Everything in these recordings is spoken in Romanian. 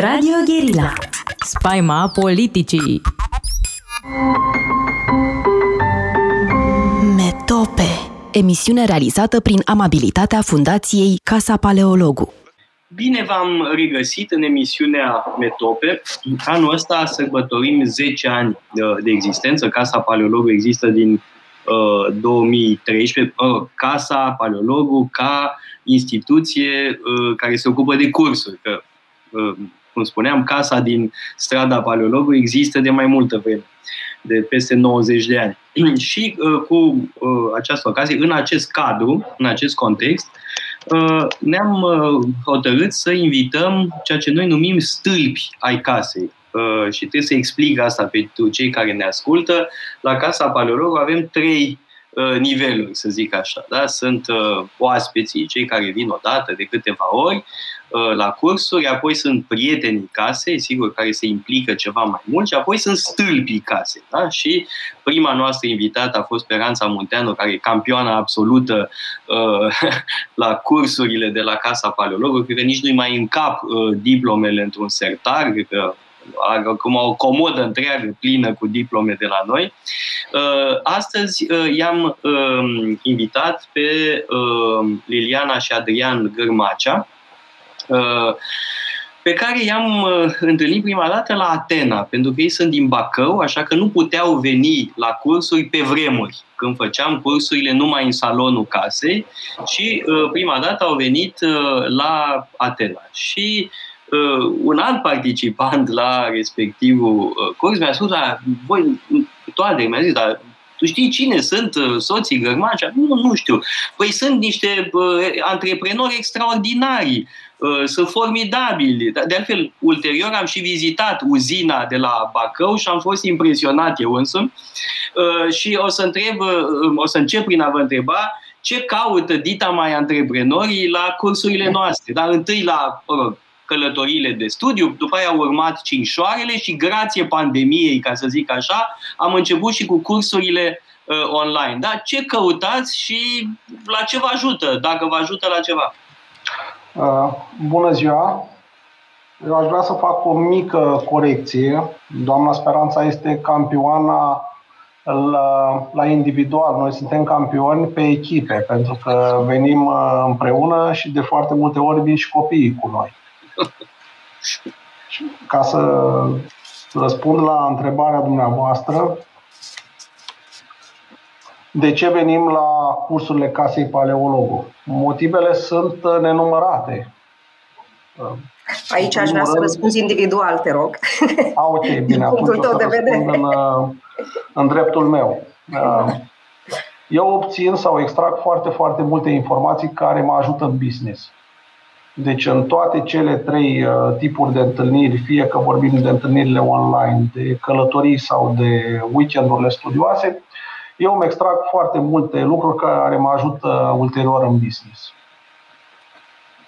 Radio Guerilla Spaima politicii Metope Emisiune realizată prin amabilitatea Fundației Casa Paleologu Bine v-am regăsit în emisiunea Metope. Anul ăsta sărbătorim 10 ani de existență. Casa Paleologu există din 2013. Uh, Casa Paleologu ca instituție uh, care se ocupă de cursuri. Că, uh, cum spuneam, casa din strada Paleologu există de mai multă vreme, de peste 90 de ani. Și cu această ocazie, în acest cadru, în acest context, ne-am hotărât să invităm ceea ce noi numim stâlpi ai casei. și trebuie să explic asta pentru cei care ne ascultă. La Casa Paleologu avem trei Uh, niveluri, să zic așa. Da? Sunt uh, oaspeții, cei care vin odată de câteva ori uh, la cursuri, apoi sunt prietenii casei, sigur, care se implică ceva mai mult, și apoi sunt stâlpii casei. Da? Și prima noastră invitată a fost Speranța Munteanu, care e campioana absolută uh, la cursurile de la Casa Paleologului, cred că nici nu-i mai încap uh, diplomele într-un sertar, cred că acum o comodă întreagă plină cu diplome de la noi. Uh, astăzi uh, i-am um, invitat pe um, Liliana și Adrian Gârmacea, uh, pe care i-am întâlnit prima dată la Atena, pentru că ei sunt din Bacău, așa că nu puteau veni la cursuri pe vremuri, când făceam cursurile numai în salonul casei și prima dată au venit la Atena. Și uh, uh, un alt participant la respectivul uh, curs mi-a spus, da, voi toate, mi-a zis, dar tu știi cine sunt uh, soții Gărmacea? Nu, nu știu. Păi sunt niște uh, antreprenori extraordinari, uh, sunt formidabili. De altfel, ulterior am și vizitat uzina de la Bacău și am fost impresionat eu însumi. Uh, și o să întreb, uh, o să încep prin a vă întreba ce caută dita mai antreprenorii la cursurile noastre. Dar întâi la uh, călătoriile de studiu, după aia au urmat cinșoarele și grație pandemiei, ca să zic așa, am început și cu cursurile uh, online. Da? Ce căutați și la ce vă ajută, dacă vă ajută la ceva? Uh, bună ziua! Eu aș vrea să fac o mică corecție. Doamna Speranța este campioana la, la individual. Noi suntem campioni pe echipe, pentru că venim uh, împreună și de foarte multe ori vin și copiii cu noi. Ca să răspund la întrebarea dumneavoastră, de ce venim la cursurile Casei Paleologu? Motivele sunt nenumărate. Aici aș vrea să răspunzi individual, te rog. A, ok, bine, atunci o să de vedere. În, în dreptul meu. Eu obțin sau extrag foarte, foarte multe informații care mă ajută în business. Deci în toate cele trei uh, tipuri de întâlniri, fie că vorbim de întâlnirile online, de călătorii sau de weekendurile studioase, eu îmi extrag foarte multe lucruri care mă ajută ulterior în business.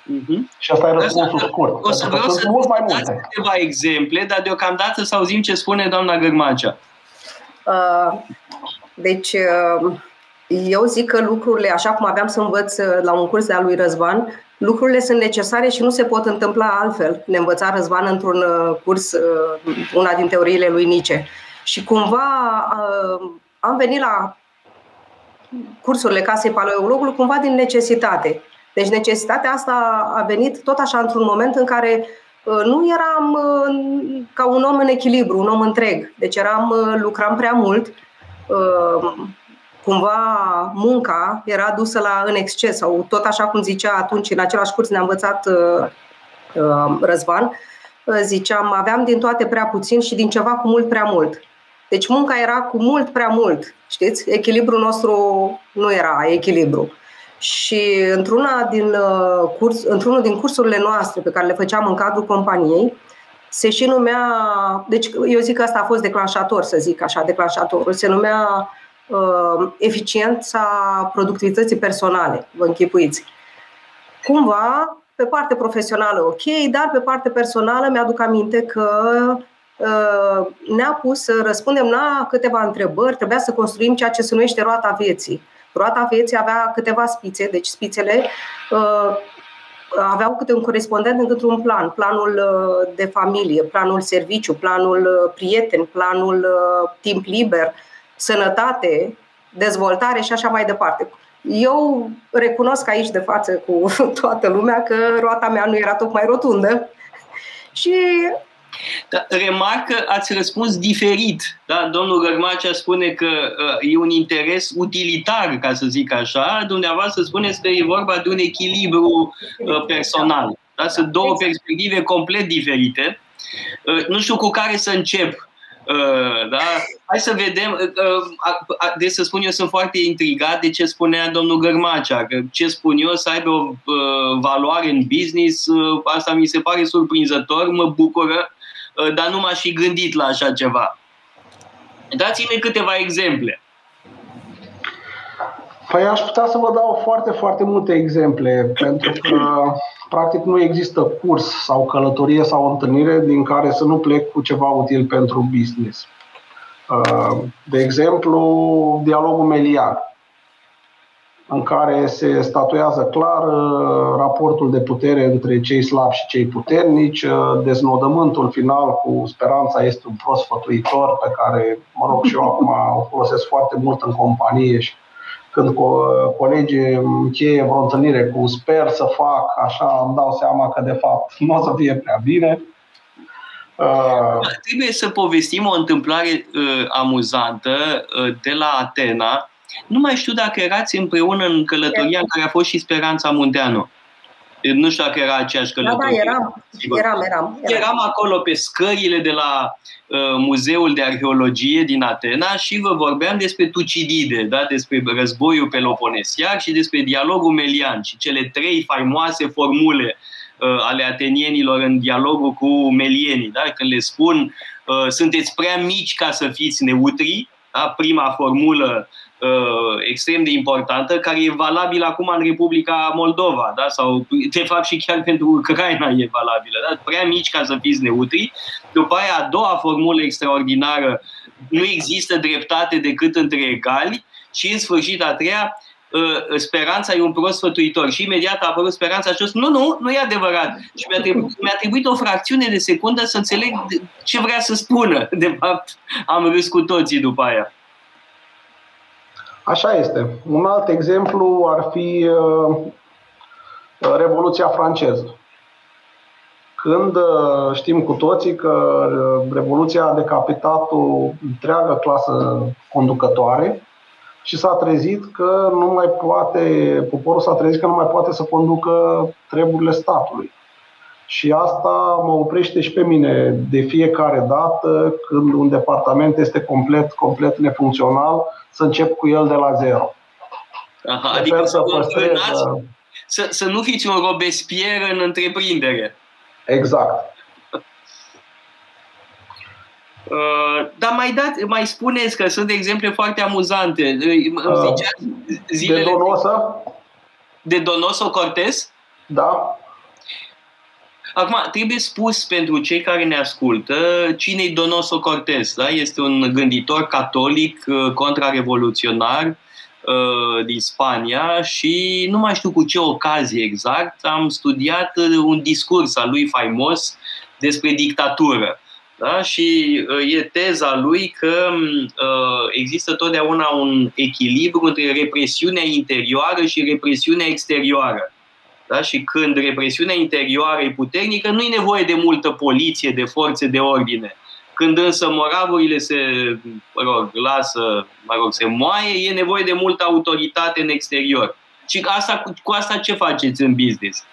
Mm-hmm. Și asta e răspunsul scurt. O să vreau să mult mai multe. câteva exemple, dar deocamdată să auzim ce spune doamna Gărmacea. Uh, deci, uh, eu zic că lucrurile, așa cum aveam să învăț uh, la un curs de-a lui Răzvan, lucrurile sunt necesare și nu se pot întâmpla altfel. Ne învăța Răzvan într-un uh, curs, uh, una din teoriile lui Nice. Și cumva am venit la cursurile Casei Paleologului cumva din necesitate. Deci necesitatea asta a venit tot așa într-un moment în care nu eram ca un om în echilibru, un om întreg. Deci eram, lucram prea mult, cumva munca era dusă la în exces sau tot așa cum zicea atunci în același curs ne-a învățat uh, uh, Răzvan, uh, ziceam aveam din toate prea puțin și din ceva cu mult prea mult. Deci munca era cu mult prea mult, știți? Echilibrul nostru nu era echilibru. Și într-una din uh, curs, într-unul din cursurile noastre pe care le făceam în cadrul companiei, se și numea, deci eu zic că asta a fost declanșator, să zic așa, declanșatorul, se numea uh, eficiența productivității personale, vă închipuiți. Cumva, pe parte profesională ok, dar pe parte personală mi-aduc aminte că uh, ne-a pus să răspundem la câteva întrebări, trebuia să construim ceea ce se numește roata vieții. Roata vieții avea câteva spițe, deci spițele uh, aveau câte un corespondent într-un plan, planul de familie, planul serviciu, planul prieten, planul timp liber, sănătate, dezvoltare și așa mai departe. Eu recunosc aici de față cu toată lumea că roata mea nu era tocmai rotundă și da, remarc că ați răspuns diferit. Da? Domnul Gărmacea spune că uh, e un interes utilitar, ca să zic așa. Dumneavoastră spuneți că e vorba de un echilibru uh, personal. Da? Sunt două exact. perspective complet diferite. Uh, nu știu cu care să încep. Uh, da? Hai să vedem. Uh, de să spun eu, sunt foarte intrigat de ce spunea domnul Gărmacea. Că ce spun eu să aibă o uh, valoare în business, asta mi se pare surprinzător, mă bucură, dar nu m-aș fi gândit la așa ceva. Dați-mi câteva exemple. Păi aș putea să vă dau foarte, foarte multe exemple, pentru că practic nu există curs sau călătorie sau întâlnire din care să nu plec cu ceva util pentru business. Uh, de exemplu, dialogul melian, în care se statuează clar uh, raportul de putere între cei slabi și cei puternici, uh, deznodământul final cu speranța este un prost sfătuitor pe care, mă rog, și eu acum o folosesc foarte mult în companie și când co- colegii încheie vreo întâlnire cu sper să fac așa, îmi dau seama că de fapt nu o să fie prea bine. Uh... Trebuie să povestim o întâmplare uh, amuzantă uh, de la Atena. Nu mai știu dacă erați împreună în călătoria în care a fost și Speranța Munteanu. Nu știu dacă era aceeași călătorie. Da, da, eram, eram, eram, eram. Eram acolo pe scările de la uh, Muzeul de Arheologie din Atena și vă vorbeam despre Tucidide, da? despre războiul peloponesiac și despre dialogul melian și cele trei faimoase formule uh, ale atenienilor în dialogul cu melienii. Da? Când le spun uh, sunteți prea mici ca să fiți neutri, da? prima formulă uh, extrem de importantă, care e valabilă acum în Republica Moldova, da? sau de fapt și chiar pentru Ucraina e valabilă. Da? Prea mici ca să fiți neutri. După aia, a doua formulă extraordinară, nu există dreptate decât între egali. Și în sfârșit, a treia, uh, speranța e un prost sfătuitor. Și imediat a apărut speranța și a spus, nu, nu, nu e adevărat. Și mi-a trebuit, mi-a trebuit o fracțiune de secundă să înțeleg ce vrea să spună. De fapt, am râs cu toții după aia. Așa este. Un alt exemplu ar fi uh, Revoluția franceză. Când uh, știm cu toții că uh, Revoluția a decapitat o întreagă clasă conducătoare și s-a trezit că nu mai poate, poporul s-a trezit că nu mai poate să conducă treburile statului. Și asta mă oprește și pe mine de fiecare dată când un departament este complet, complet nefuncțional să încep cu el de la zero. Aha, adică să, păstrez, uh, să, să nu fiți un Robespierre în întreprindere. Exact. Uh, dar mai, dat, mai spuneți că sunt exemple foarte amuzante. Uh, zilele de Donoso? De Donoso Cortez? Da. Acum, trebuie spus pentru cei care ne ascultă cine-i Donoso Cortez. Da? Este un gânditor catolic uh, contrarevoluționar uh, din Spania și nu mai știu cu ce ocazie exact am studiat uh, un discurs al lui faimos despre dictatură. Da? Și e teza lui că uh, există totdeauna un echilibru între represiunea interioară și represiunea exterioară. Da? Și când represiunea interioară e puternică, nu e nevoie de multă poliție, de forțe de ordine. Când însă moravurile se mă rog, lasă, mă rog, se moaie, e nevoie de multă autoritate în exterior. Și asta, cu asta ce faceți în business?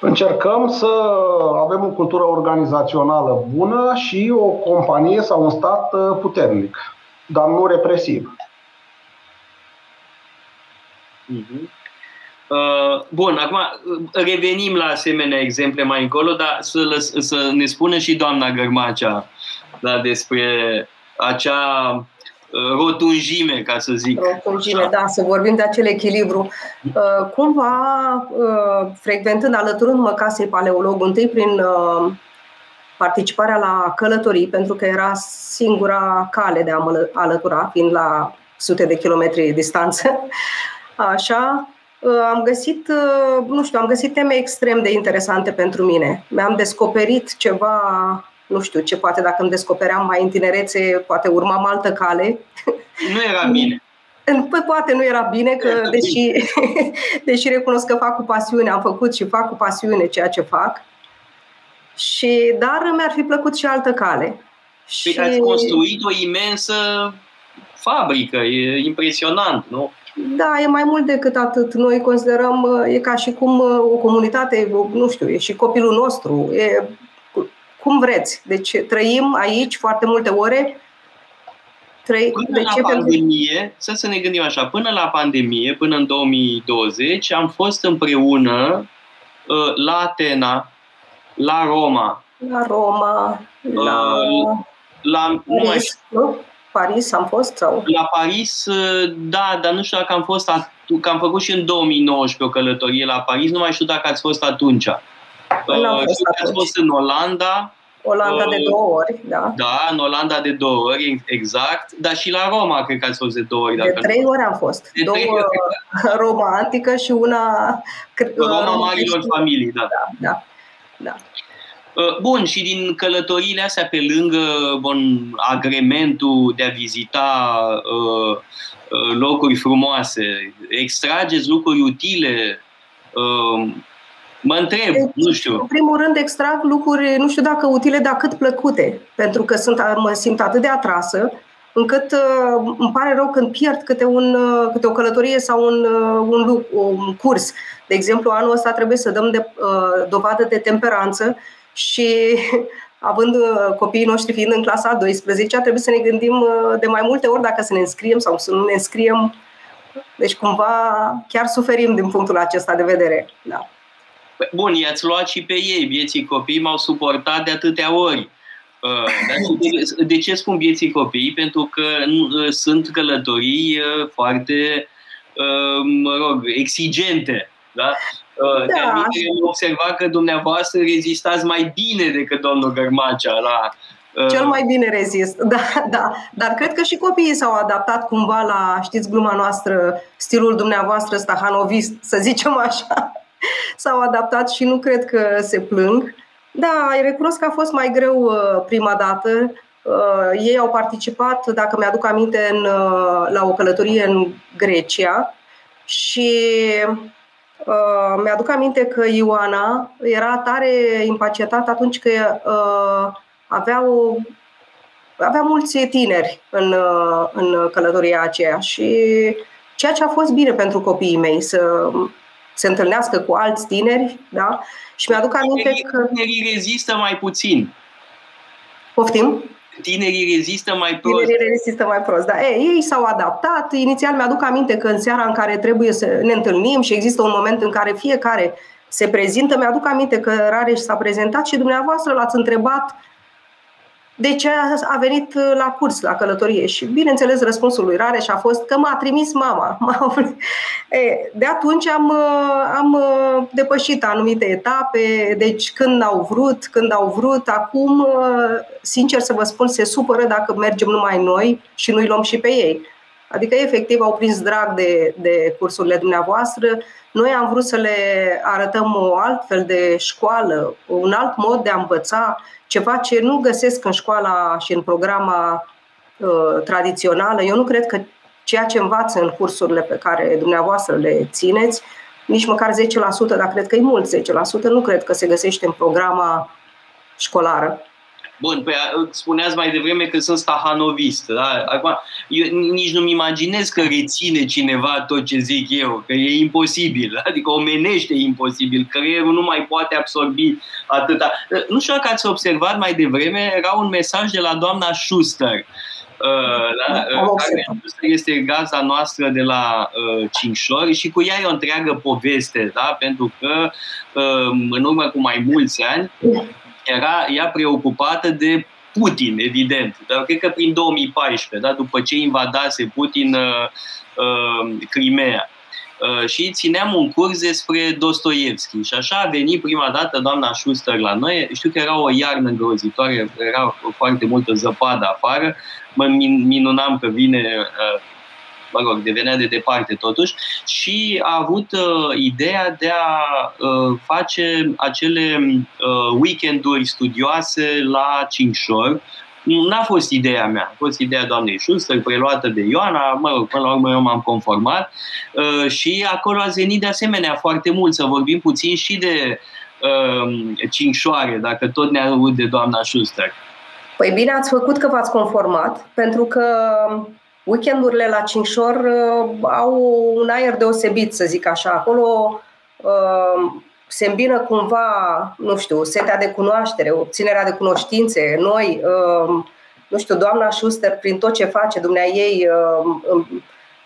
Încercăm să avem o cultură organizațională bună și o companie sau un stat uh, puternic, dar nu represiv. Uh-huh. Uh, bun, acum uh, revenim la asemenea exemple mai încolo, dar să, să ne spună și doamna Gărmacea da, despre acea uh, rotunjime, ca să zic. Rotunjime, da, să vorbim de acel echilibru. Cumva, frecventând, alăturându-mă casei paleolog, întâi prin participarea la călătorii, pentru că era singura cale de a mă alătura, fiind la sute de kilometri distanță, așa, am găsit, nu știu, am găsit teme extrem de interesante pentru mine. Mi-am descoperit ceva, nu știu, ce poate dacă îmi descopeream mai în tinerețe, poate urmam altă cale. Nu era bine. Păi poate nu era bine, că deși, deși recunosc că fac cu pasiune, am făcut și fac cu pasiune ceea ce fac, și, dar mi-ar fi plăcut și altă cale. Păi și ați construit o imensă fabrică, e impresionant, nu? Da, e mai mult decât atât. Noi considerăm, e ca și cum uh, o comunitate, nu știu, e și copilul nostru, e cum vreți. Deci trăim aici foarte multe ore. Trăi, până de la ce pandemie, să să ne gândim așa, până la pandemie, până în 2020, am fost împreună uh, la Atena, la Roma. La Roma, la... Uh, la nu mai nu? Paris am fost sau? La Paris, uh, da, dar nu știu dacă am fost, at- că am făcut și în 2019 o călătorie la Paris, nu mai știu dacă ați fost atunci. Uh, fost știu că ați fost în Olanda. Olanda uh, de două ori, da. Da, în Olanda de două ori, exact, dar și la Roma cred că ați fost de două ori. De trei ori am fost. De două, ori. Roma antică și una... Roma, Roma marilor familii, da. Da, da. da. Uh, bun, și din călătoriile astea, pe lângă bun, agrementul de a vizita uh, uh, locuri frumoase, extrageți lucruri utile? Uh, mă întreb, deci, nu știu. În primul rând extrag lucruri, nu știu dacă utile, dar cât plăcute, pentru că sunt, mă simt atât de atrasă, încât uh, îmi pare rău când pierd câte, un, uh, câte o călătorie sau un, uh, un, un curs. De exemplu, anul ăsta trebuie să dăm de, uh, dovadă de temperanță și având uh, copiii noștri fiind în clasa 12, trebuie să ne gândim uh, de mai multe ori dacă să ne înscriem sau să nu ne înscriem. Deci cumva chiar suferim din punctul acesta de vedere. Da. Păi, bun, i-ați luat și pe ei. Vieții copii m-au suportat de atâtea ori. Uh, de ce spun vieții copii? Pentru că sunt călătorii foarte, mă rog, exigente. Da? Uh, da. De-a am observat că dumneavoastră rezistați mai bine decât domnul Gărmacea la uh, cel mai bine rezist, da, da. Dar cred că și copiii s-au adaptat cumva la, știți, gluma noastră, stilul dumneavoastră stahanovist, să zicem așa. S-au adaptat și nu cred că se plâng. Da, îi recunosc că a fost mai greu uh, prima dată. Ei au participat, dacă mi-aduc aminte, în, la o călătorie în Grecia și Uh, mi-aduc aminte că Ioana era tare impacientată atunci că uh, avea, o, avea mulți tineri în, uh, în călătoria aceea și ceea ce a fost bine pentru copiii mei să se întâlnească cu alți tineri, da? Și mi-aduc aminte tinerii, că... Tinerii rezistă mai puțin. Poftim? Tinerii rezistă mai prost. Tinerii rezistă mai prost, da. Ei, ei s-au adaptat. Inițial mi-aduc aminte că în seara în care trebuie să ne întâlnim și există un moment în care fiecare se prezintă, mi-aduc aminte că Rareș s-a prezentat și dumneavoastră l-ați întrebat de ce a venit la curs, la călătorie. Și, bineînțeles, răspunsul lui Rareș a fost că m-a trimis mama. De atunci am, am depășit anumite etape, deci când au vrut, când au vrut, acum, sincer să vă spun, se supără dacă mergem numai noi și nu-i luăm și pe ei. Adică, efectiv, au prins drag de, de cursurile dumneavoastră. Noi am vrut să le arătăm o altfel de școală, un alt mod de a învăța, ceva ce nu găsesc în școala și în programa uh, tradițională. Eu nu cred că ceea ce învață în cursurile pe care dumneavoastră le țineți, nici măcar 10%, dar cred că e mult 10%, nu cred că se găsește în programa școlară. Bun, păi spuneați mai devreme că sunt stahanovist. Da? Acum, eu nici nu-mi imaginez că reține cineva tot ce zic eu, că e imposibil, adică omenește imposibil, creierul nu mai poate absorbi atâta. Nu știu dacă ați observat mai devreme, era un mesaj de la doamna Schuster, Uh, da? uh, care este gazda noastră de la uh, Cinșori și cu ea e o întreagă poveste, da? pentru că uh, în urmă cu mai mulți ani era ea preocupată de Putin, evident. Dar cred că prin 2014, da, după ce invadase Putin uh, uh, Crimea. Uh, și țineam un curs despre Dostoevski. Și așa a venit prima dată doamna Schuster la noi. Știu că era o iarnă îngrozitoare, era foarte multă zăpadă afară. Mă minunam că vine uh, mă rog, devenea de departe totuși, și a avut uh, ideea de a uh, face acele uh, weekenduri studioase la Cinșor, N-a fost ideea mea, a fost ideea doamnei Schuster, preluată de Ioana, mă rog, până la urmă eu m-am conformat uh, și acolo a venit de asemenea foarte mult să vorbim puțin și de uh, cinșoare, dacă tot ne-a avut de doamna Schuster. Păi bine ați făcut că v-ați conformat, pentru că weekendurile la Cinșor uh, au un aer deosebit, să zic așa. Acolo uh, se îmbină cumva, nu știu, setea de cunoaștere, obținerea de cunoștințe, noi, uh, nu știu, doamna Schuster, prin tot ce face dumnea ei, uh,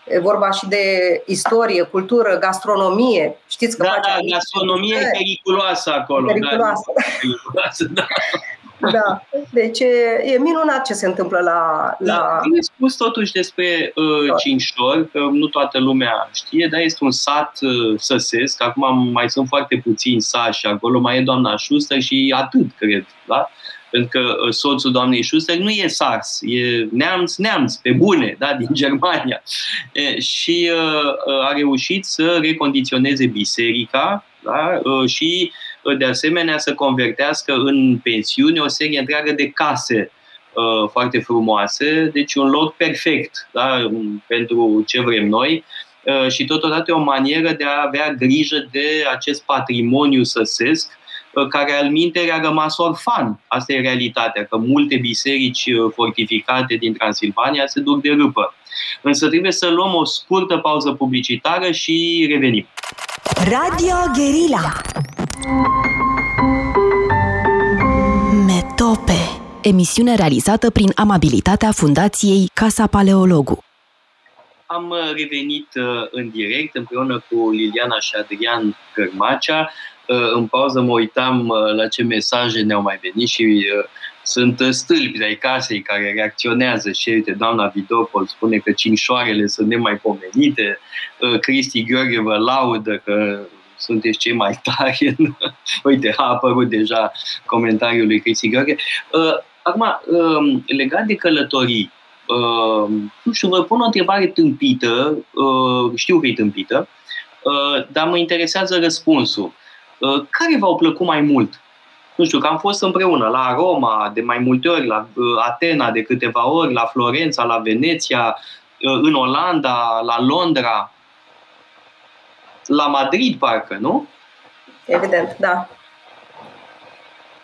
e vorba și de istorie, cultură, gastronomie. Știți că da, face da, gastronomie e periculoasă acolo. Periculoasă. Da, periculoasă da. Da. Deci e, e minunat ce se întâmplă la... la... Da, bine spus totuși despre uh, Cinșor, că nu toată lumea știe, dar este un sat uh, săsesc. Acum mai sunt foarte puțini sași acolo, mai e doamna Schuster și atât, cred. Da? Pentru că uh, soțul doamnei Schuster nu e sars, e neamț, neamț, pe bune, da, din Germania. E, și uh, uh a reușit să recondiționeze biserica da? Uh, și uh, de asemenea să convertească în pensiune o serie întreagă de case uh, foarte frumoase, deci un loc perfect da, pentru ce vrem noi uh, și totodată o manieră de a avea grijă de acest patrimoniu săsesc uh, care al mintere a rămas orfan. Asta e realitatea, că multe biserici fortificate din Transilvania se duc de râpă. Însă trebuie să luăm o scurtă pauză publicitară și revenim. Radio Guerilla Metope Emisiune realizată prin amabilitatea Fundației Casa Paleologu. Am uh, revenit uh, în direct împreună cu Liliana și Adrian Cărmacea. Uh, în pauză mă uitam la ce mesaje ne-au mai venit și sunt stâlpi de casei care reacționează și uite, doamna Vidopol spune că cinșoarele sunt nemaipomenite, Cristi Gheorghe vă laudă că sunteți cei mai tari. Uite, a apărut deja comentariul lui Cristi Gheorghe. Uh, acum, uh, legat de călătorii, uh, nu știu, vă pun o întrebare tâmpită, uh, știu că e tâmpită, uh, dar mă interesează răspunsul. Uh, care v-au plăcut mai mult? Nu știu, că am fost împreună la Roma de mai multe ori, la uh, Atena de câteva ori, la Florența, la Veneția, uh, în Olanda, la Londra la Madrid, parcă, nu? Evident, da.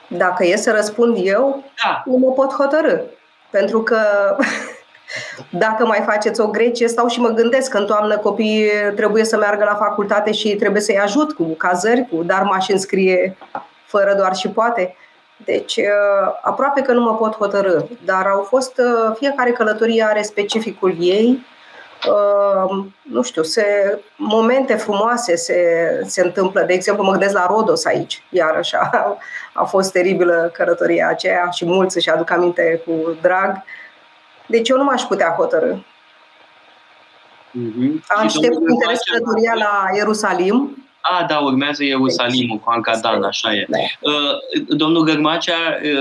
Dacă e să răspund eu, da. nu mă pot hotărâ. Pentru că dacă mai faceți o grecie, stau și mă gândesc că în toamnă copiii trebuie să meargă la facultate și trebuie să-i ajut cu cazări, cu dar m-aș înscrie fără doar și poate. Deci, uh, aproape că nu mă pot hotărâ, dar au fost, uh, fiecare călătorie are specificul ei Uh, nu știu, se, momente frumoase se, se întâmplă. De exemplu, mă gândesc la Rodos aici, iarăși a, a fost teribilă călătoria aceea și mulți își aduc aminte cu drag. Deci eu nu m-aș putea hotărâ. Mm-hmm. Am aștept interes călătoria la Ierusalim, a, da, urmează Ierusalimul cu Ancadan, așa e. Da. Uh, domnul Gărmacea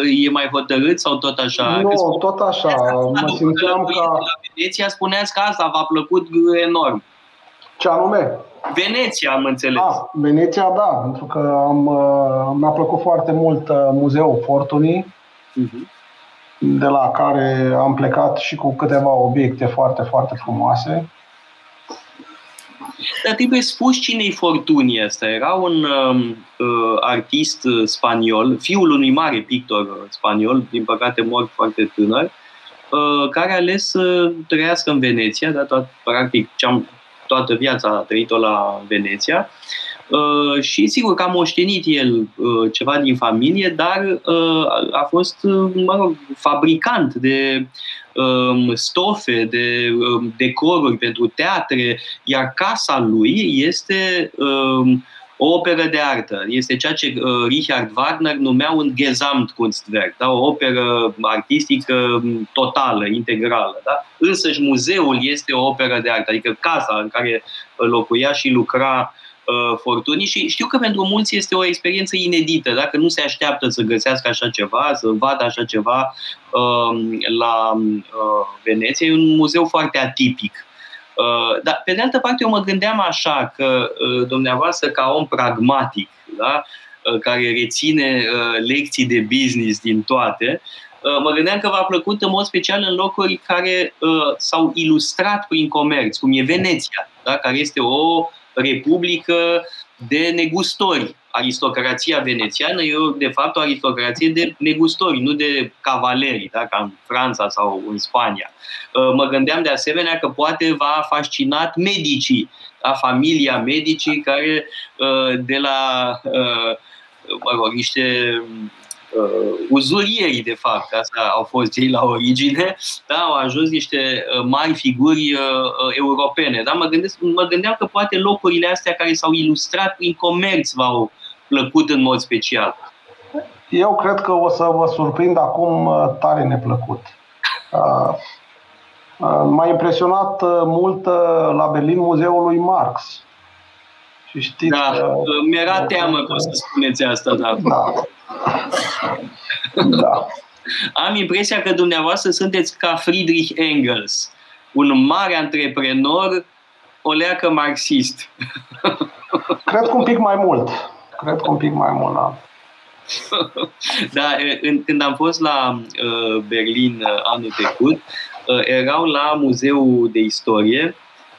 uh, e mai hotărât sau tot așa? Nu, tot așa. Mă simțeam ca... La Veneția spuneați că asta v-a plăcut enorm. Ce anume? Veneția, am înțeles. Ah, Veneția, da, pentru că am, uh, mi-a plăcut foarte mult muzeul Fortunii, uh-huh. de la care am plecat și cu câteva obiecte foarte, foarte frumoase. Dar trebuie spus cine-i Fortuny ăsta. Era un um, uh, artist uh, spaniol, fiul unui mare pictor uh, spaniol, din păcate mort foarte tânăr, uh, care a ales să trăiască în Veneția, dar tot, practic ce-am, toată viața a trăit-o la Veneția. Uh, și sigur că a moștenit el uh, ceva din familie, dar uh, a fost, uh, mă rog, fabricant de um, stofe, de um, decoruri pentru teatre, iar casa lui este um, o operă de artă. Este ceea ce uh, Richard Wagner numea un Gesamtkunstwerk, da? o operă artistică um, totală, integrală. Da? Însăși muzeul este o operă de artă, adică casa în care locuia și lucra uh, Fortunii și știu că pentru mulți este o experiență inedită, dacă nu se așteaptă să găsească așa ceva, să vadă așa ceva uh, la uh, Veneția. E un muzeu foarte atipic. Dar, pe de altă parte, eu mă gândeam așa că dumneavoastră, ca om pragmatic, da, care reține lecții de business din toate, mă gândeam că v-a plăcut în mod special în locuri care s-au ilustrat prin comerț, cum e Veneția, da, care este o republică de negustori. Aristocrația venețiană e, de fapt, o aristocrație de negustori, nu de cavaleri, da? ca în Franța sau în Spania. Uh, mă gândeam de asemenea că poate v-a fascinat medicii, da? familia medicii care uh, de la uh, mă rog, niște uh, uzurieri, de fapt, asta au fost ei la origine, da, au ajuns niște uh, mari figuri uh, uh, europene. Da? Mă, gândesc, mă gândeam că poate locurile astea care s-au ilustrat prin comerț v-au plăcut în mod special. Eu cred că o să vă surprind acum uh, tare neplăcut. Uh, uh, m-a impresionat uh, mult uh, la Berlin muzeul lui Marx. Și știți, da, uh, mi-era teamă că o să spuneți asta, da. Da. da. Am impresia că dumneavoastră sunteți ca Friedrich Engels, un mare antreprenor, o leacă marxist. Cred că un pic mai mult. Cred că un pic mai mult, da. da, în, când am fost la uh, Berlin uh, anul trecut, uh, erau la Muzeul de Istorie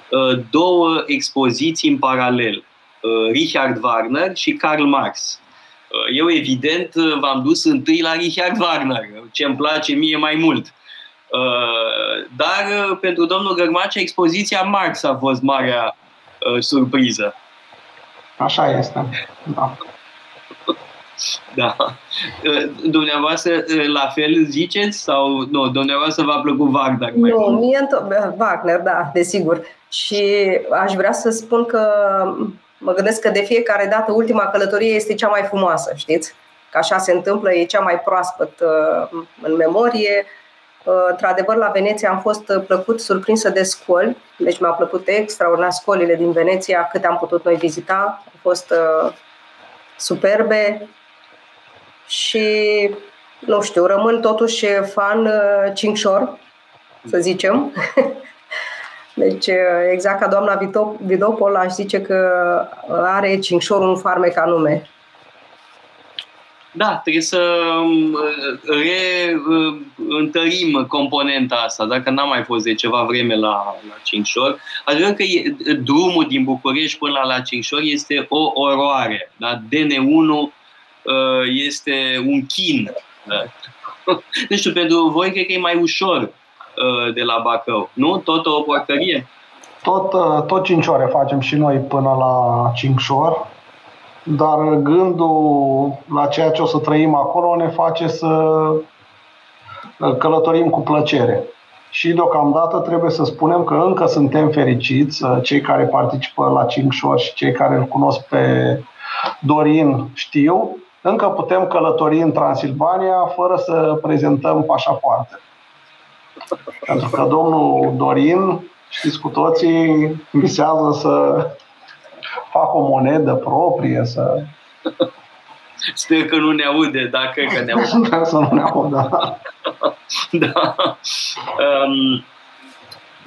uh, două expoziții în paralel. Uh, Richard Wagner și Karl Marx. Uh, eu, evident, uh, v-am dus întâi la Richard Wagner, ce îmi place mie mai mult. Dar pentru domnul Gărmacea, expoziția Marx a fost marea surpriză. Așa este, da. Da. Dumneavoastră la fel ziceți sau nu? Dumneavoastră v-a plăcut Wagner? Mai nu, mult? mie Wagner, da, desigur. Și aș vrea să spun că mă gândesc că de fiecare dată ultima călătorie este cea mai frumoasă, știți? Că așa se întâmplă, e cea mai proaspăt uh, în memorie. Uh, într-adevăr, la Veneția am fost uh, plăcut surprinsă de scoli, deci mi-au plăcut extraordinar scolile din Veneția, câte am putut noi vizita. Au fost superbe și, nu știu, rămân totuși fan Cincșor, să zicem. Deci, exact ca doamna Vidopol, aș zice că are Cincșorul un farmec anume. Da, trebuie să um, reîntărim componenta asta, dacă n-am mai fost de ceva vreme la, la Cincșor. Adevărat că e, drumul din București până la, la Cincșor este o oroare. Da? DN1 uh, este un chin. Da? Nu știu, pentru voi cred că e mai ușor Uh, de la Bacău. Nu? Tot o porcărie? Tot, uh, tot cinci ore facem și noi până la Cincșor, dar gândul la ceea ce o să trăim acolo ne face să uh, călătorim cu plăcere. Și deocamdată trebuie să spunem că încă suntem fericiți, cei care participă la Cincșor și cei care îl cunosc pe Dorin știu, încă putem călători în Transilvania fără să prezentăm pașapoarte. Pentru că domnul Dorin, știți cu toții, visează să facă o monedă proprie, să... Sper că nu ne aude, da, cred că ne aude. Sper să nu ne audă, da. da. Um,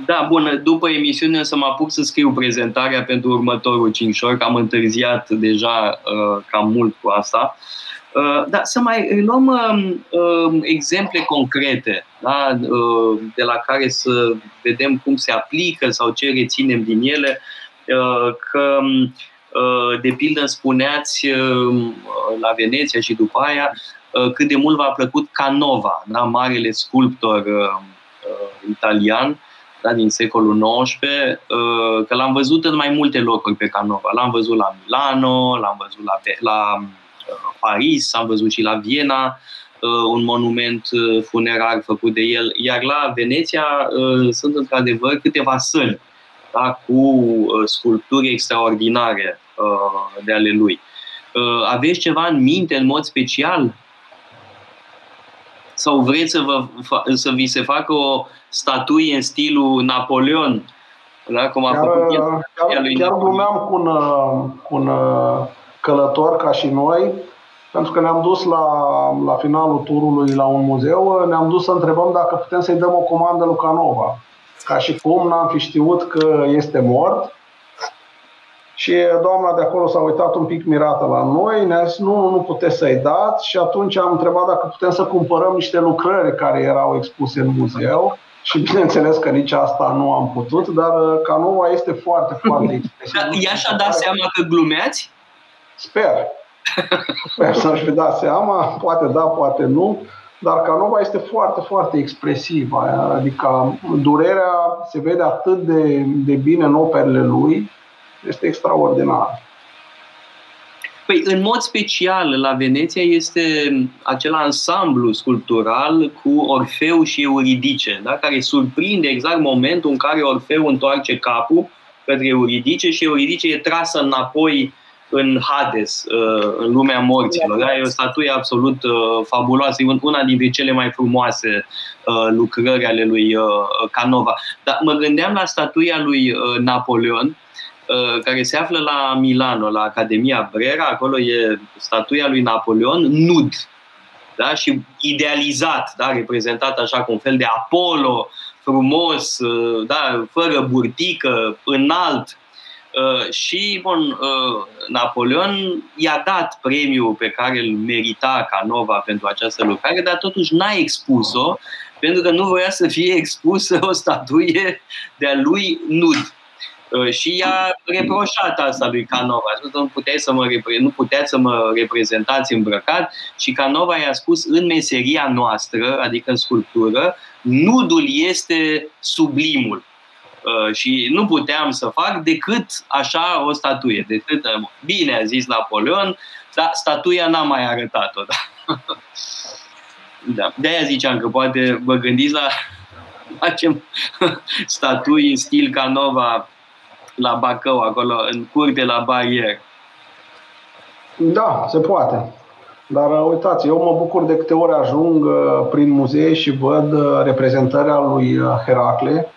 da, bun, după emisiune să mă apuc să scriu prezentarea pentru următorul 5 ori, că am întârziat deja uh, cam mult cu asta. Uh, Uh, da, să mai luăm uh, exemple concrete da? uh, de la care să vedem cum se aplică sau ce reținem din ele. Uh, că, uh, de pildă, spuneați uh, la Veneția și după aia uh, cât de mult v-a plăcut Canova, da? marele sculptor uh, uh, italian da, din secolul XIX, uh, că l-am văzut în mai multe locuri pe Canova. L-am văzut la Milano, l-am văzut la, la Paris, am văzut și la Viena uh, un monument uh, funerar făcut de el, iar la Veneția uh, sunt într-adevăr câteva săli da, cu sculpturi extraordinare de ale lui. Aveți ceva în minte în mod special? Sau vreți să, vă, să vi se facă o statuie în stilul Napoleon? Da? Cum a chiar, făcut el, chiar, lui chiar glumeam cu un, cu un călător ca și noi, pentru că ne-am dus la, la finalul turului la un muzeu, ne-am dus să întrebăm dacă putem să-i dăm o comandă lui Canova. ca și cum n-am fi știut că este mort. Și doamna de acolo s-a uitat un pic mirată la noi, ne-a zis nu, nu puteți să-i dați și atunci am întrebat dacă putem să cumpărăm niște lucrări care erau expuse în muzeu și bineînțeles că nici asta nu am putut, dar canova este foarte, foarte expresiv. Ea și-a dat seama că glumeați? Sper. Sper să-și fi dat seama, poate da, poate nu, dar Canova este foarte, foarte expresivă, adică durerea se vede atât de, de bine în operele lui, este extraordinar. Păi, în mod special, la Veneția este acel ansamblu sculptural cu Orfeu și Euridice, da? care surprinde exact momentul în care Orfeu întoarce capul către Euridice și Euridice e trasă înapoi în Hades, uh, în lumea morților. Da? E o statuie absolut uh, fabuloasă, e una dintre cele mai frumoase uh, lucrări ale lui Canova. Dar mă gândeam la statuia lui Napoleon, care se află la Milano, la Academia Brera, acolo e statuia lui Napoleon nud, da? și idealizat, da? reprezentat așa cu un fel de Apollo, frumos, da? fără burtică, înalt, Uh, și, bun, uh, Napoleon i-a dat premiul pe care îl merita Canova pentru această lucrare, dar totuși n-a expus-o, pentru că nu voia să fie expusă o statuie de-a lui nud. Uh, și i-a reproșat asta lui Canova. A spus, nu, puteți să mă repre- nu puteți să mă reprezentați îmbrăcat și Canova i-a spus, în meseria noastră, adică în sculptură, nudul este sublimul. Uh, și nu puteam să fac decât așa o statuie. Decât, uh, bine a zis Napoleon, dar statuia n-a mai arătat-o. Da? da. De-aia ziceam că poate vă gândiți la facem statui în stil Canova la Bacău, acolo, în curte la barier. Da, se poate. Dar uh, uitați, eu mă bucur de câte ori ajung prin muzee și văd reprezentarea lui Heracle,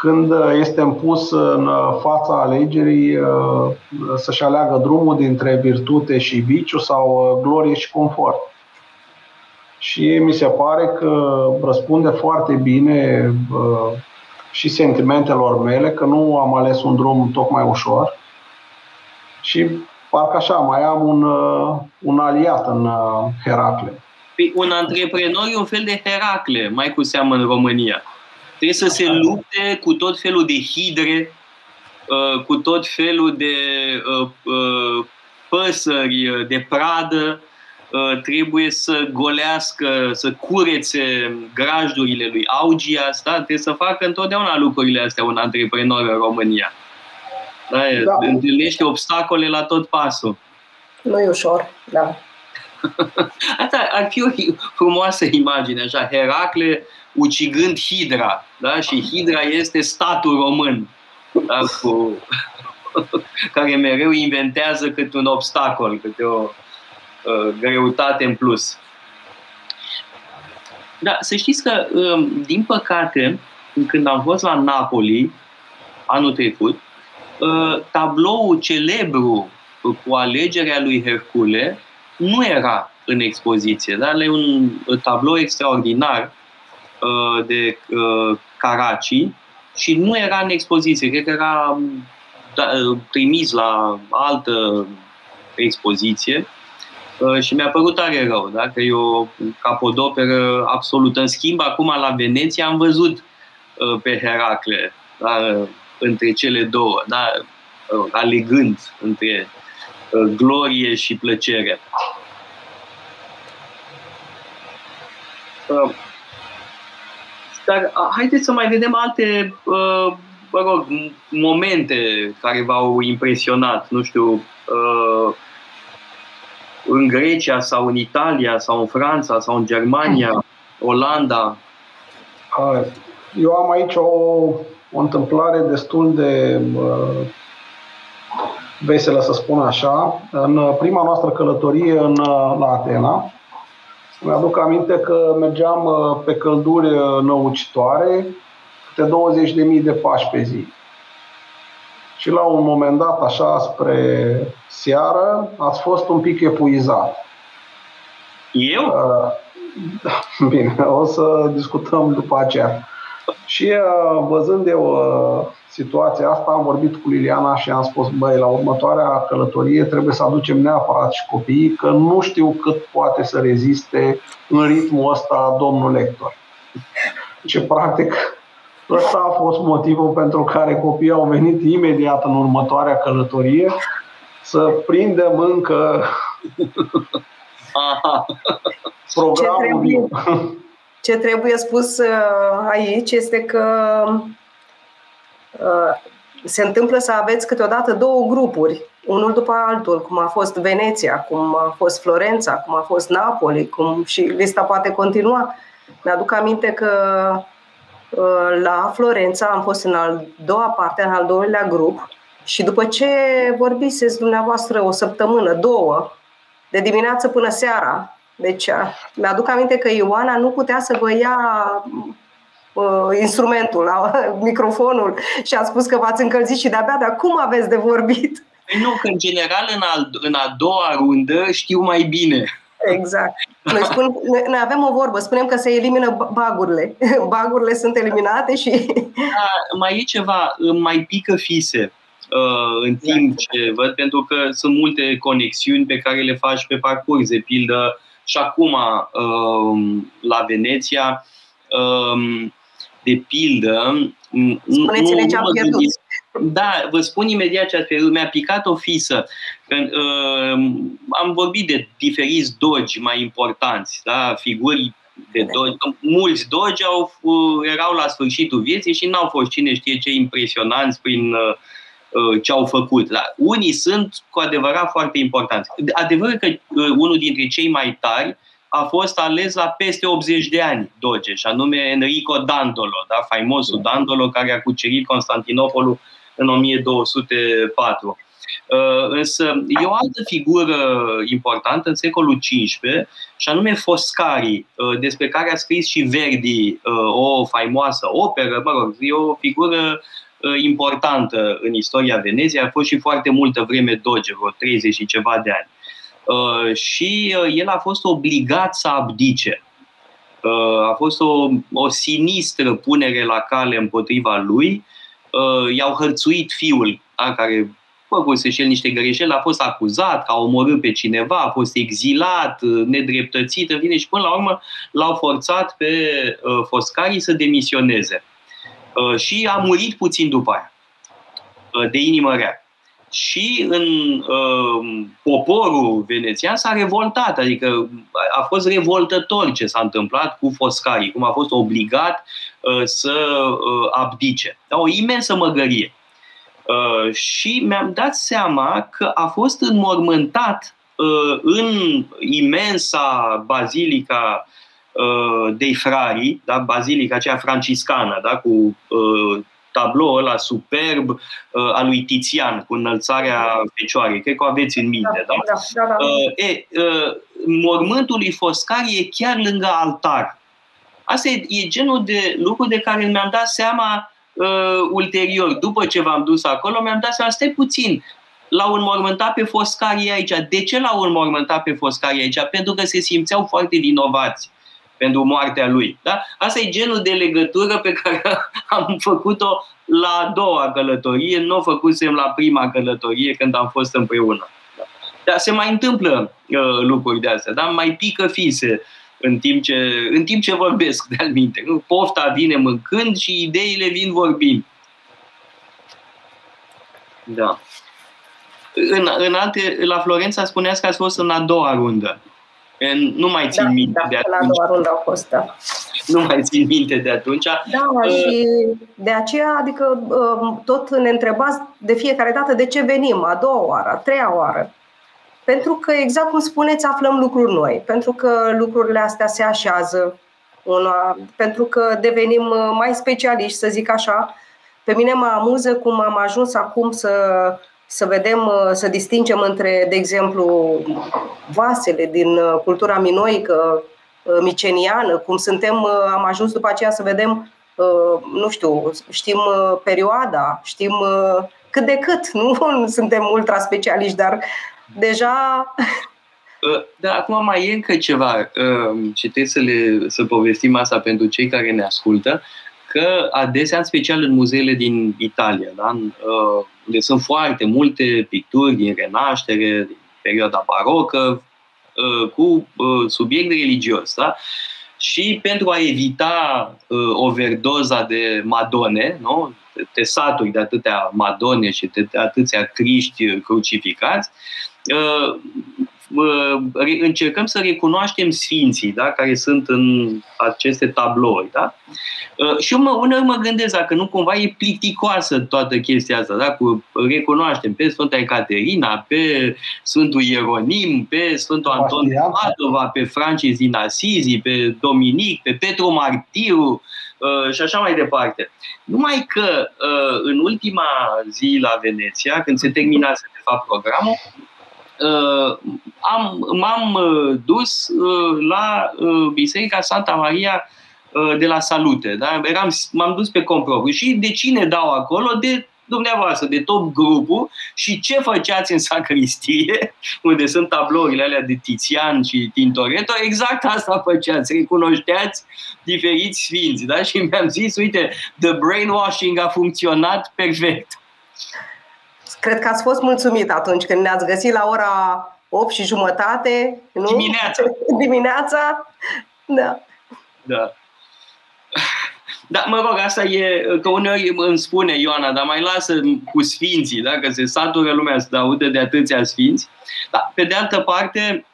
când uh, este împus în uh, fața alegerii uh, să-și aleagă drumul dintre virtute și viciu sau glorie și confort. Și mi se pare că răspunde foarte bine și sentimentelor mele că nu am ales un drum tocmai ușor și parcă așa, mai am un, un aliat în Heracle. Păi un antreprenor e un fel de Heracle, mai cu seamă în România. Trebuie să se lupte cu tot felul de hidre, uh, cu tot felul de uh, uh, păsări de pradă, trebuie să golească, să curețe grajdurile lui Augias, da? trebuie să facă întotdeauna lucrurile astea un antreprenor în România. Da? da. Întâlnește obstacole la tot pasul. Nu e ușor, da. Asta ar fi o frumoasă imagine, așa, Heracle ucigând Hidra, da? și Hidra este statul român, da? Cu, care mereu inventează câte un obstacol, câte o uh, greutate în plus. Da, să știți că, um, din păcate, când am fost la Napoli anul trecut, uh, tabloul celebru cu alegerea lui Hercule nu era în expoziție, dar e un tablou extraordinar Uh, de uh, Karachi și nu era în expoziție, cred că era da, trimis la altă expoziție uh, și mi-a părut tare rău, da? că e o capodoperă absolută. În schimb, acum la Veneția am văzut pe Heracle da? între cele două, da? alegând între glorie și plăcere. Dar haideți să mai vedem alte, uh, mă rog, momente care v-au impresionat, nu știu, uh, în Grecia sau în Italia sau în Franța sau în Germania, Olanda? Eu am aici o, o întâmplare destul de uh, veselă, să spun așa. În prima noastră călătorie în, la Atena, mi-aduc aminte că mergeam uh, pe călduri uh, năucitoare, câte 20.000 de pași pe zi. Și la un moment dat, așa spre seară, ați fost un pic epuizat. Eu? Uh, bine, o să discutăm după aceea. Și uh, văzând eu uh, situația asta, am vorbit cu Liliana și am spus, băi, la următoarea călătorie trebuie să aducem neapărat și copiii, că nu știu cât poate să reziste în ritmul ăsta domnul lector. Și practic ăsta a fost motivul pentru care copiii au venit imediat în următoarea călătorie să prindem încă programul ce trebuie, ce trebuie spus uh, aici este că uh, se întâmplă să aveți câteodată două grupuri, unul după altul, cum a fost Veneția, cum a fost Florența, cum a fost Napoli, cum și lista poate continua. Mi-aduc aminte că uh, la Florența am fost în al doua parte, în al doilea grup și după ce vorbiseți dumneavoastră o săptămână, două, de dimineață până seara, deci mi-aduc aminte că Ioana nu putea să vă ia uh, instrumentul, microfonul și a spus că v-ați încălzit și de-abia, dar cum aveți de vorbit? Păi nu, că în general în, al, în a doua rundă știu mai bine. Exact. Noi, spun, noi avem o vorbă, spunem că se elimină bagurile. Bagurile sunt eliminate și... Da, mai e ceva, mai pică fise uh, în exact. timp ce văd, pentru că sunt multe conexiuni pe care le faci pe parcurs, de pildă și acum uh, la Veneția, uh, de pildă, Spuneți-ne ce am pierdut. Da, vă spun imediat ce ați pierdut. Mi-a picat o fisă. Când, uh, am vorbit de diferiți dogi mai importanți, da? figuri de dogi. Mulți dogi au, uh, erau la sfârșitul vieții și n-au fost cine știe ce impresionanți prin uh, Uh, ce au făcut. Da? Unii sunt cu adevărat foarte importanți. Adevărul că uh, unul dintre cei mai tari a fost ales la peste 80 de ani Doge, și anume Enrico Dandolo, da? faimosul Dandolo care a cucerit Constantinopolul în 1204. Uh, însă e o altă figură importantă în secolul XV, și anume Foscari, despre care a scris și Verdi o faimoasă operă, mă rog, e o figură Uh, importantă în istoria Veneției, a fost și foarte multă vreme doge, vreo 30 și ceva de ani. Uh, și uh, el a fost obligat să abdice. A fost o, o sinistră punere la cale împotriva lui. I-au hărțuit fiul, a, care făcuse și el niște greșeli, a fost acuzat că a omorât pe cineva, a fost exilat, nedreptățit, în fine, și până la urmă l-au forțat pe Foscari să demisioneze. Uh, și a murit puțin după aia, uh, de inimă rea. Și în uh, poporul venețian s-a revoltat, adică a fost revoltător ce s-a întâmplat cu Foscari, cum a fost obligat uh, să uh, abdice. Da, o imensă măgărie. Uh, și mi-am dat seama că a fost înmormântat uh, în imensa bazilica uh, dei Frari, da? bazilica aceea franciscană, da? cu uh, tabloul ăla superb uh, al lui Tizian, cu înălțarea fecioarei. Cred că o aveți în minte, da? da? da, da, da. Uh, e, uh, mormântul lui Foscari e chiar lângă altar. Asta e, e genul de lucru de care mi-am dat seama uh, ulterior. După ce v-am dus acolo, mi-am dat seama, stai puțin, l-au înmormântat pe Foscari aici. De ce l-au înmormântat pe Foscari aici? Pentru că se simțeau foarte vinovați pentru moartea lui. Da? Asta e genul de legătură pe care am făcut-o la a doua călătorie, nu o făcusem la prima călătorie când am fost împreună. Da? Dar se mai întâmplă uh, lucruri de astea, da? mai pică fise în timp ce, în timp ce vorbesc, de-al minte. Pofta vine mâncând și ideile vin vorbind. Da. În, în alte, la Florența spuneați că ați fost în a doua rundă. Nu mai țin da, minte da, de atunci. La doua rundă au fost, da. Nu mai țin minte de atunci. Da, uh, și de aceea, adică um, tot ne întrebați de fiecare dată de ce venim, a doua oară, a treia oară. Pentru că, exact cum spuneți, aflăm lucruri noi. Pentru că lucrurile astea se așează, una, pentru că devenim uh, mai specialiști, să zic așa. Pe mine mă amuză cum am ajuns acum să să vedem, uh, să distingem între, de exemplu, vasele din uh, cultura minoică, uh, miceniană, cum suntem, am ajuns după aceea să vedem, nu știu, știm perioada, știm cât de cât, nu suntem ultra specialiști, dar deja da, acum mai e încă ceva și trebuie să, le, să povestim asta pentru cei care ne ascultă că adesea, în special în muzeele din Italia, da, unde sunt foarte multe picturi din Renaștere, din perioada barocă, cu subiect religios, da? și pentru a evita uh, overdoza de madone, nu? te saturi de atâtea madone și de atâția criști crucificați, uh, uh, încercăm să recunoaștem sfinții da? care sunt în aceste tablouri. Da? Uh, și eu mă, uneori mă gândesc dacă nu cumva e plicticoasă toată chestia asta, da? Cu, recunoaștem pe Sfânta Ecaterina, pe Sfântul Ieronim, pe Sfântul Anton de Padova, pe Francis din Asizi, pe Dominic, pe Petru Martiru uh, și așa mai departe. Numai că uh, în ultima zi la Veneția, când se terminase de fapt programul, uh, am, m-am uh, dus uh, la uh, Biserica Santa Maria Uh, de la salute. Da? Eram, m-am dus pe compropriu și de cine dau acolo? De dumneavoastră, de tot grupul și ce făceați în sacristie, unde sunt tablourile alea de Tizian și Tintoretto, exact asta făceați, recunoșteați diferiți sfinți. Da? Și mi-am zis, uite, the brainwashing a funcționat perfect. Cred că ați fost mulțumit atunci când ne-ați găsit la ora 8 și jumătate, nu? Dimineața. Dimineața, da. Da. Da, mă rog, asta e, că uneori îmi spune Ioana, dar mai lasă cu sfinții, da? că se satură lumea să aude de atâția sfinți. Dar, pe de altă parte,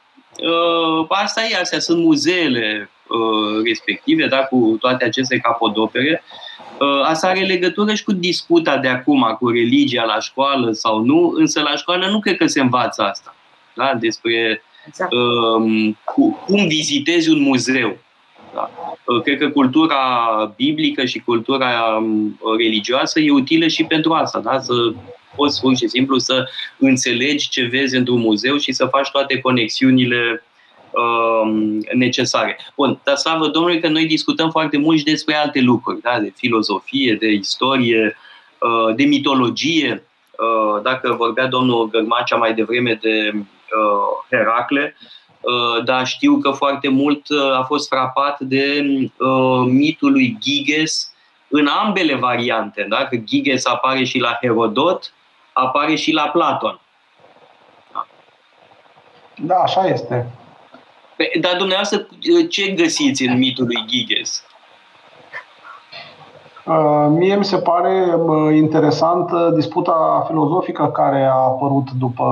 ă, asta e, astea sunt muzeele ă, respective, da? cu toate aceste capodopere. Ă, asta are legătură și cu disputa de acum, cu religia la școală sau nu, însă la școală nu cred că se învață asta, da? despre exact. um, cum vizitezi un muzeu. Da? Uh, cred că cultura biblică și cultura um, religioasă e utilă și pentru asta, da? să poți pur și simplu să înțelegi ce vezi într-un muzeu și să faci toate conexiunile uh, necesare. Bun, dar slavă Domnului că noi discutăm foarte mult și despre alte lucruri, da? de filozofie, de istorie, uh, de mitologie. Uh, dacă vorbea domnul Gărmacea mai devreme de uh, Heracle, uh, Uh, dar știu că foarte mult uh, a fost frapat de uh, mitul lui Giges în ambele variante. Da? Că Giges apare și la Herodot, apare și la Platon. Da, da așa este. Dar dumneavoastră ce găsiți în mitul lui Giges? Uh, mie mi se pare interesantă disputa filozofică care a apărut după,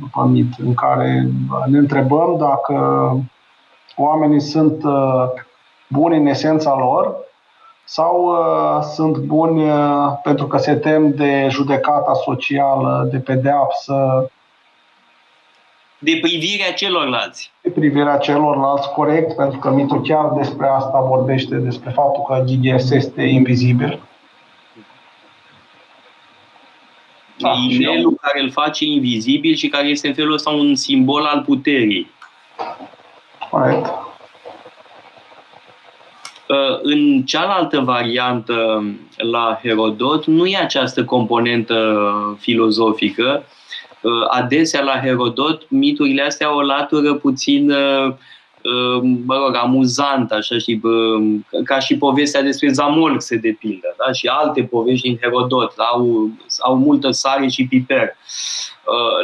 după mit, în care ne întrebăm dacă oamenii sunt uh, buni în esența lor sau uh, sunt buni pentru că se tem de judecata socială, de pedeapsă, de privirea celorlalți. De privirea celorlalți, corect, pentru că mitul chiar despre asta vorbește, despre faptul că GDS este invizibil. Da, inelul care îl face invizibil și care este în felul ăsta un simbol al puterii. Corect. În cealaltă variantă la Herodot nu e această componentă filozofică, Uh, adesea la Herodot miturile astea au o latură puțin uh, uh, mă rog, amuzant, așa, și, ca și povestea despre Zamolxe, de pildă, da? și alte povești din Herodot, da? au, au multă sare și piper.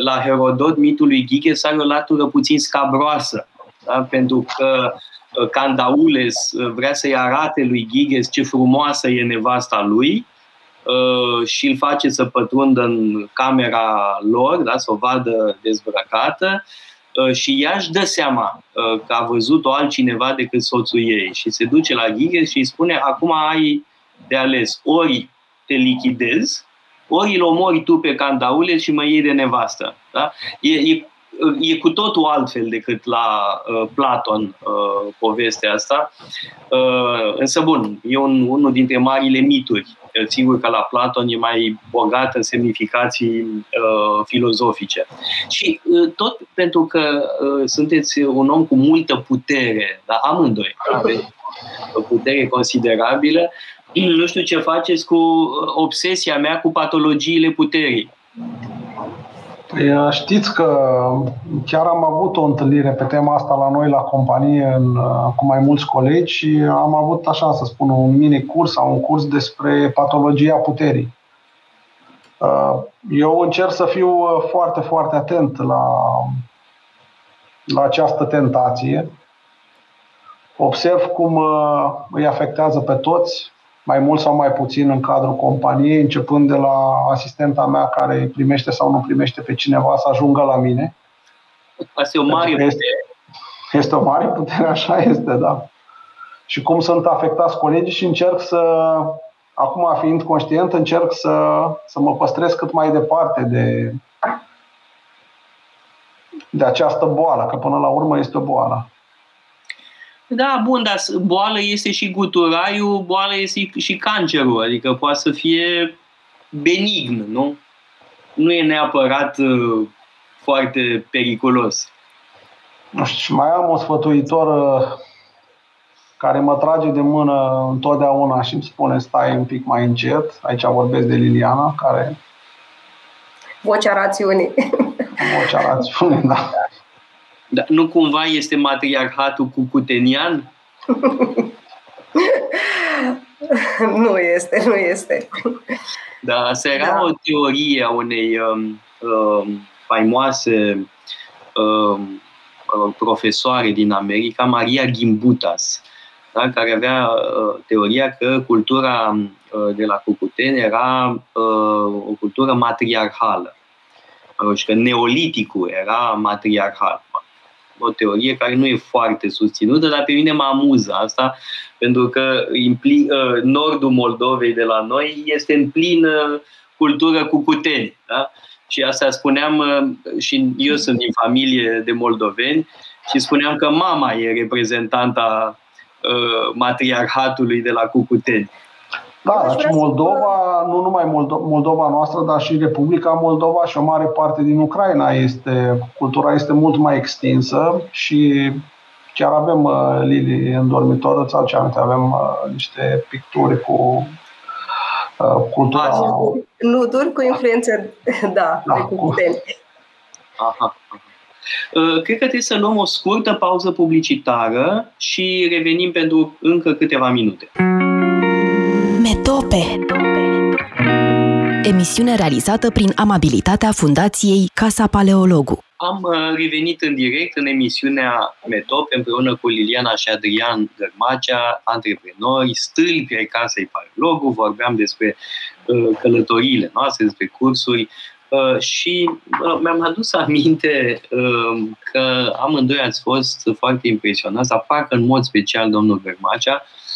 La Herodot, mitul lui Ghiges are o latură puțin scabroasă, da? pentru că Candaules vrea să-i arate lui Ghiges ce frumoasă e nevasta lui, Uh, și îl face să pătrundă în camera lor, da, să o vadă dezbrăcată uh, și ea își dă seama uh, că a văzut-o altcineva decât soțul ei și se duce la Ghiges și îi spune acum ai de ales, ori te lichidezi, ori îl omori tu pe Candaule și mă iei de nevastă. Da? E, e, e cu totul altfel decât la uh, Platon uh, povestea asta. Uh, însă, bun, e un, unul dintre marile mituri sigur că la Platon e mai bogat în semnificații uh, filozofice. Și uh, tot pentru că uh, sunteți un om cu multă putere, dar amândoi aveți o putere considerabilă, nu știu ce faceți cu obsesia mea cu patologiile puterii. Păi, știți că chiar am avut o întâlnire pe tema asta la noi la companie în, cu mai mulți colegi și am avut, așa să spun, un mini curs sau un curs despre patologia puterii. Eu încerc să fiu foarte, foarte atent la, la această tentație. Observ cum îi afectează pe toți, mai mult sau mai puțin în cadrul companiei, începând de la asistenta mea care primește sau nu primește pe cineva să ajungă la mine. Asta e o mare putere. Este, este o mare putere, așa este, da. Și cum sunt afectați colegii și încerc să, acum fiind conștient, încerc să, să mă păstrez cât mai departe de, de această boală, că până la urmă este o boală. Da, bun, dar boală este și guturaiul, boală este și cancerul, adică poate să fie benign, nu? Nu e neapărat uh, foarte periculos. Nu știu, și mai am o sfătuitoră care mă trage de mână întotdeauna și îmi spune stai un pic mai încet. Aici vorbesc de Liliana, care... Vocea rațiunii. Vocea rațiunii, da. Dar nu cumva este matriarhatul cucutenian? nu este, nu este. Da, asta era da. o teorie a unei um, um, faimoase um, profesoare din America, Maria Gimbutas, da, care avea uh, teoria că cultura uh, de la Cucuteni era uh, o cultură matriarhală. Și că neoliticul era matriarhal o teorie care nu e foarte susținută, dar pe mine mă amuză asta, pentru că impli, uh, nordul Moldovei de la noi este în plină cultură cu cuteni. Da? Și asta spuneam, uh, și eu sunt din familie de moldoveni, și spuneam că mama e reprezentanta uh, matriarhatului de la Cucuteni. Da, și Moldova, nu numai Moldova noastră, dar și Republica Moldova și o mare parte din Ucraina este, cultura este mult mai extinsă și chiar avem uh, Lili în dormitor, îți aduce aminte, avem uh, niște picturi cu uh, cultura... Nuduri cu influențe, da, da de cu Aha. Uh, cred că trebuie să luăm o scurtă pauză publicitară și revenim pentru încă câteva minute. Metope Emisiune realizată prin amabilitatea Fundației Casa Paleologu. Am uh, revenit în direct în emisiunea Metope împreună cu Liliana și Adrian Gărmacea, antreprenori, stâlpi ai Casei Paleologu. Vorbeam despre uh, călătoriile noastre, despre cursuri Uh, și uh, mi-am adus aminte uh, că amândoi ați fost foarte impresionați, dar parcă în mod special domnul Vermacea, Uh,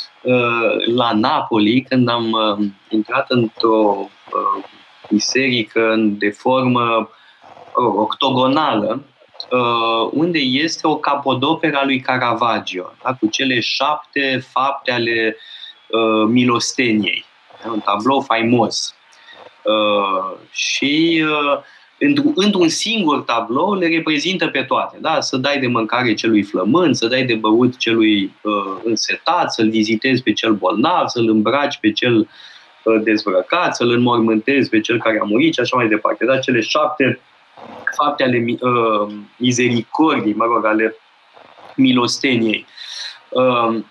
la Napoli, când am uh, intrat într-o uh, biserică de formă octogonală, unde este o capodopera lui Caravaggio, da? cu cele șapte fapte ale milosteniei. Un tablou faimos. Și într-un singur tablou le reprezintă pe toate. Da? Să dai de mâncare celui flământ, să dai de băut celui uh, însetat, să-l vizitezi pe cel bolnav, să-l îmbraci pe cel uh, dezbrăcat, să-l înmormântezi pe cel care a murit și așa mai departe. Da? Cele șapte fapte ale uh, mizericordii, mă rog, ale milosteniei. Uh,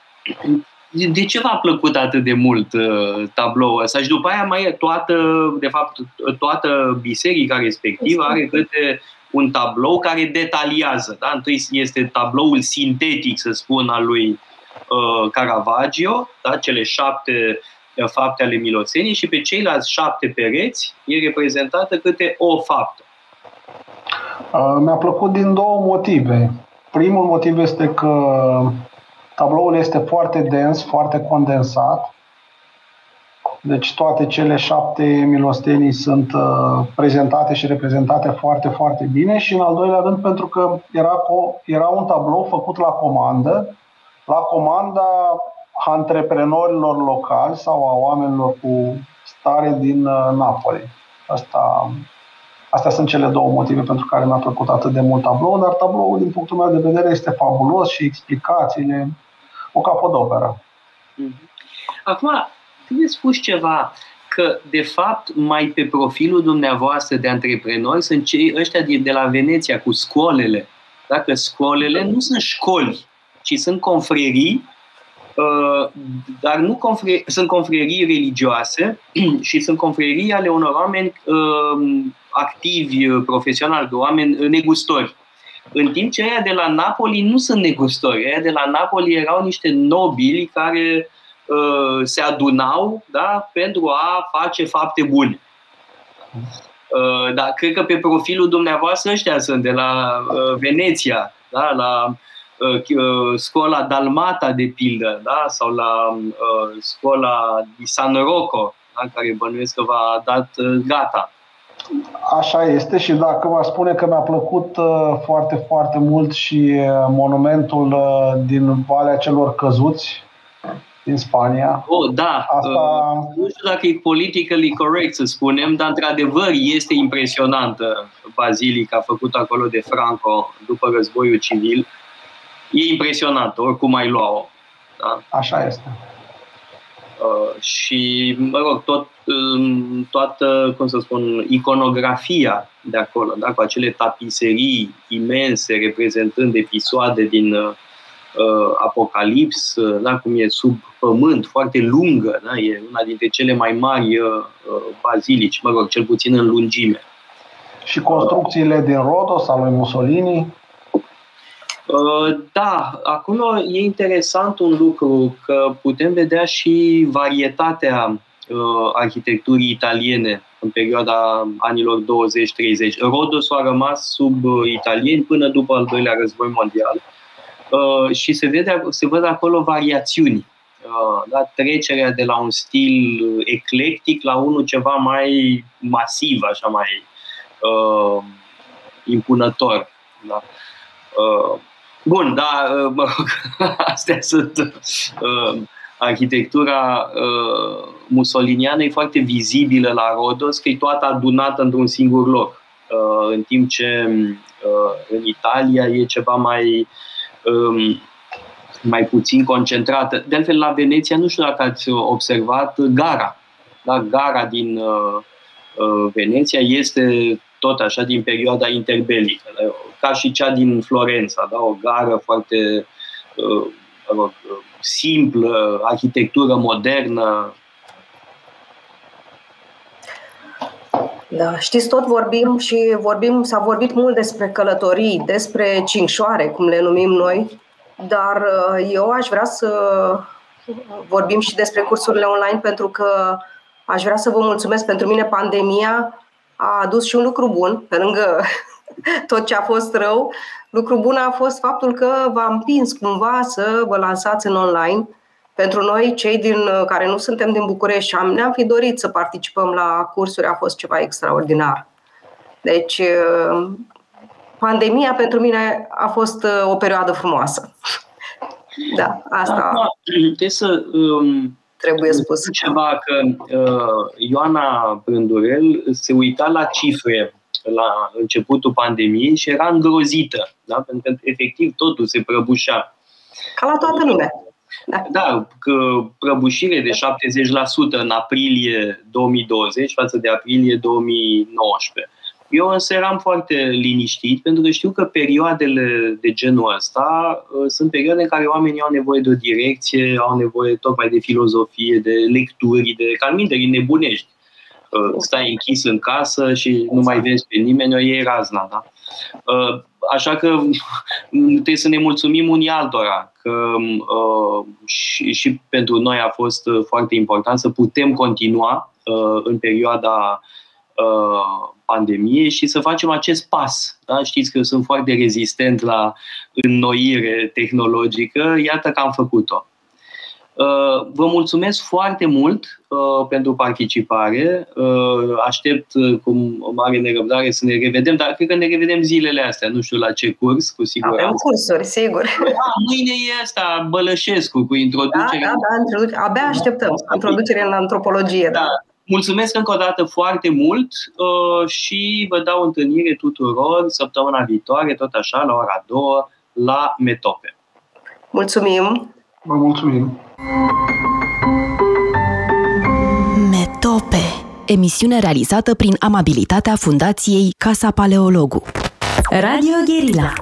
de ce v-a plăcut atât de mult uh, tabloul ăsta? Și după aia mai e toată, de fapt, toată biserica respectivă are câte un tablou care detaliază. Da? Întâi este tabloul sintetic, să spun, al lui uh, Caravaggio, da? cele șapte uh, fapte ale milosenii și pe ceilalți șapte pereți e reprezentată câte o faptă. Uh, mi-a plăcut din două motive. Primul motiv este că Tabloul este foarte dens, foarte condensat. Deci toate cele șapte milostenii sunt uh, prezentate și reprezentate foarte, foarte bine și în al doilea rând pentru că era, co- era un tablou făcut la comandă, la comanda antreprenorilor locali sau a oamenilor cu stare din uh, Napoli. Asta, astea sunt cele două motive pentru care mi-a plăcut atât de mult tablou, dar tabloul, din punctul meu de vedere, este fabulos și explicațiile o capodoperă. Mhm. Acum, trebuie spus ceva. că, de fapt, mai pe profilul dumneavoastră de antreprenori sunt cei ăștia de, de la Veneția cu scolele. Dacă scolele nu sunt școli, ci sunt confrerii, uh, dar nu confre- sunt confrerii religioase și sunt confrerii ale unor oameni uh, activi, profesionali, oameni negustori. În timp ce aia de la Napoli nu sunt negustori. Aia de la Napoli erau niște nobili care uh, se adunau da, pentru a face fapte bune. Uh, dar cred că pe profilul dumneavoastră ăștia sunt de la uh, Veneția, da, la uh, uh școala Dalmata, de pildă, da, sau la uh, școala di San Rocco, da, care bănuiesc că v-a dat uh, gata. Așa este și dacă vă spune că mi-a plăcut uh, foarte, foarte mult și uh, monumentul uh, din Valea Celor Căzuți din Spania. Oh, da. Asta... Uh, nu știu dacă e politically correct să spunem, dar într-adevăr este impresionantă bazilica făcută acolo de Franco după războiul civil. E impresionantă, oricum ai lua-o. Da? Așa este. Uh, și, mă rog, tot, um, toată, cum să spun, iconografia de acolo, da? cu acele tapiserii imense reprezentând episoade din uh, uh, Apocalips, uh, da? cum e sub pământ, foarte lungă, da? e una dintre cele mai mari uh, uh bazilici, mă rog, cel puțin în lungime. Și construcțiile din Rodos, al lui Mussolini? Uh, da, acolo e interesant un lucru, că putem vedea și varietatea uh, arhitecturii italiene în perioada anilor 20-30. Rodos a rămas sub uh, italieni până după al doilea război mondial și se, vede, se văd acolo variațiuni. Da, trecerea de la un stil eclectic la unul ceva mai masiv, așa mai uh, impunător. Da. Uh, Bun, da, uh, mă rog, astea sunt. Uh, arhitectura uh, musoliniană e foarte vizibilă la Rodos, că e toată adunată într-un singur loc. Uh, în timp ce uh, în Italia e ceva mai, um, mai puțin concentrată. De altfel, la Veneția, nu știu dacă ați observat, gara. Da, gara din uh, uh, Veneția este tot așa din perioada interbelică, ca și cea din Florența, da? o gară foarte uh, rog, simplă, arhitectură modernă. Da, știți, tot vorbim și vorbim, s-a vorbit mult despre călătorii, despre cincșoare, cum le numim noi, dar uh, eu aș vrea să vorbim și despre cursurile online pentru că aș vrea să vă mulțumesc pentru mine pandemia a adus și un lucru bun, pe lângă tot ce a fost rău. Lucru bun a fost faptul că v-a împins cumva să vă lansați în online. Pentru noi, cei din, care nu suntem din București, am, ne-am fi dorit să participăm la cursuri, a fost ceva extraordinar. Deci, pandemia pentru mine a fost o perioadă frumoasă. Da, asta. Da, da. Trebuie să um, trebuie spus. Ceva că uh, Ioana Brândurel se uita la cifre la începutul pandemiei și era îngrozită, da? pentru că efectiv totul se prăbușea. Ca la toată lumea. Da, da că prăbușire de 70% în aprilie 2020 față de aprilie 2019. Eu însă eram foarte liniștit pentru că știu că perioadele de genul ăsta uh, sunt perioade în care oamenii au nevoie de o direcție, au nevoie tocmai de filozofie, de lecturi, de calminteri nebunești. Uh, stai închis în casă și nu mai vezi pe nimeni, o iei razna, da? Uh, așa că trebuie să ne mulțumim unii altora, că uh, și, și pentru noi a fost foarte important să putem continua uh, în perioada uh, pandemiei și să facem acest pas. Da? Știți că eu sunt foarte rezistent la înnoire tehnologică, iată că am făcut-o. Uh, vă mulțumesc foarte mult uh, pentru participare. Uh, aștept cu mare nerăbdare să ne revedem, dar cred că ne revedem zilele astea. Nu știu la ce curs, cu siguranță. Avem cursuri, sigur. Da, mâine e asta, Bălășescu, cu introducerea. Da, da, da, abia așteptăm. Introducerea în antropologie. Da. da. Mulțumesc încă o dată foarte mult uh, și vă dau întâlnire tuturor săptămâna viitoare, tot așa, la ora 2, la Metope. Mulțumim! Vă mulțumim! Metope emisiune realizată prin amabilitatea Fundației Casa Paleologu. Radio Guerilla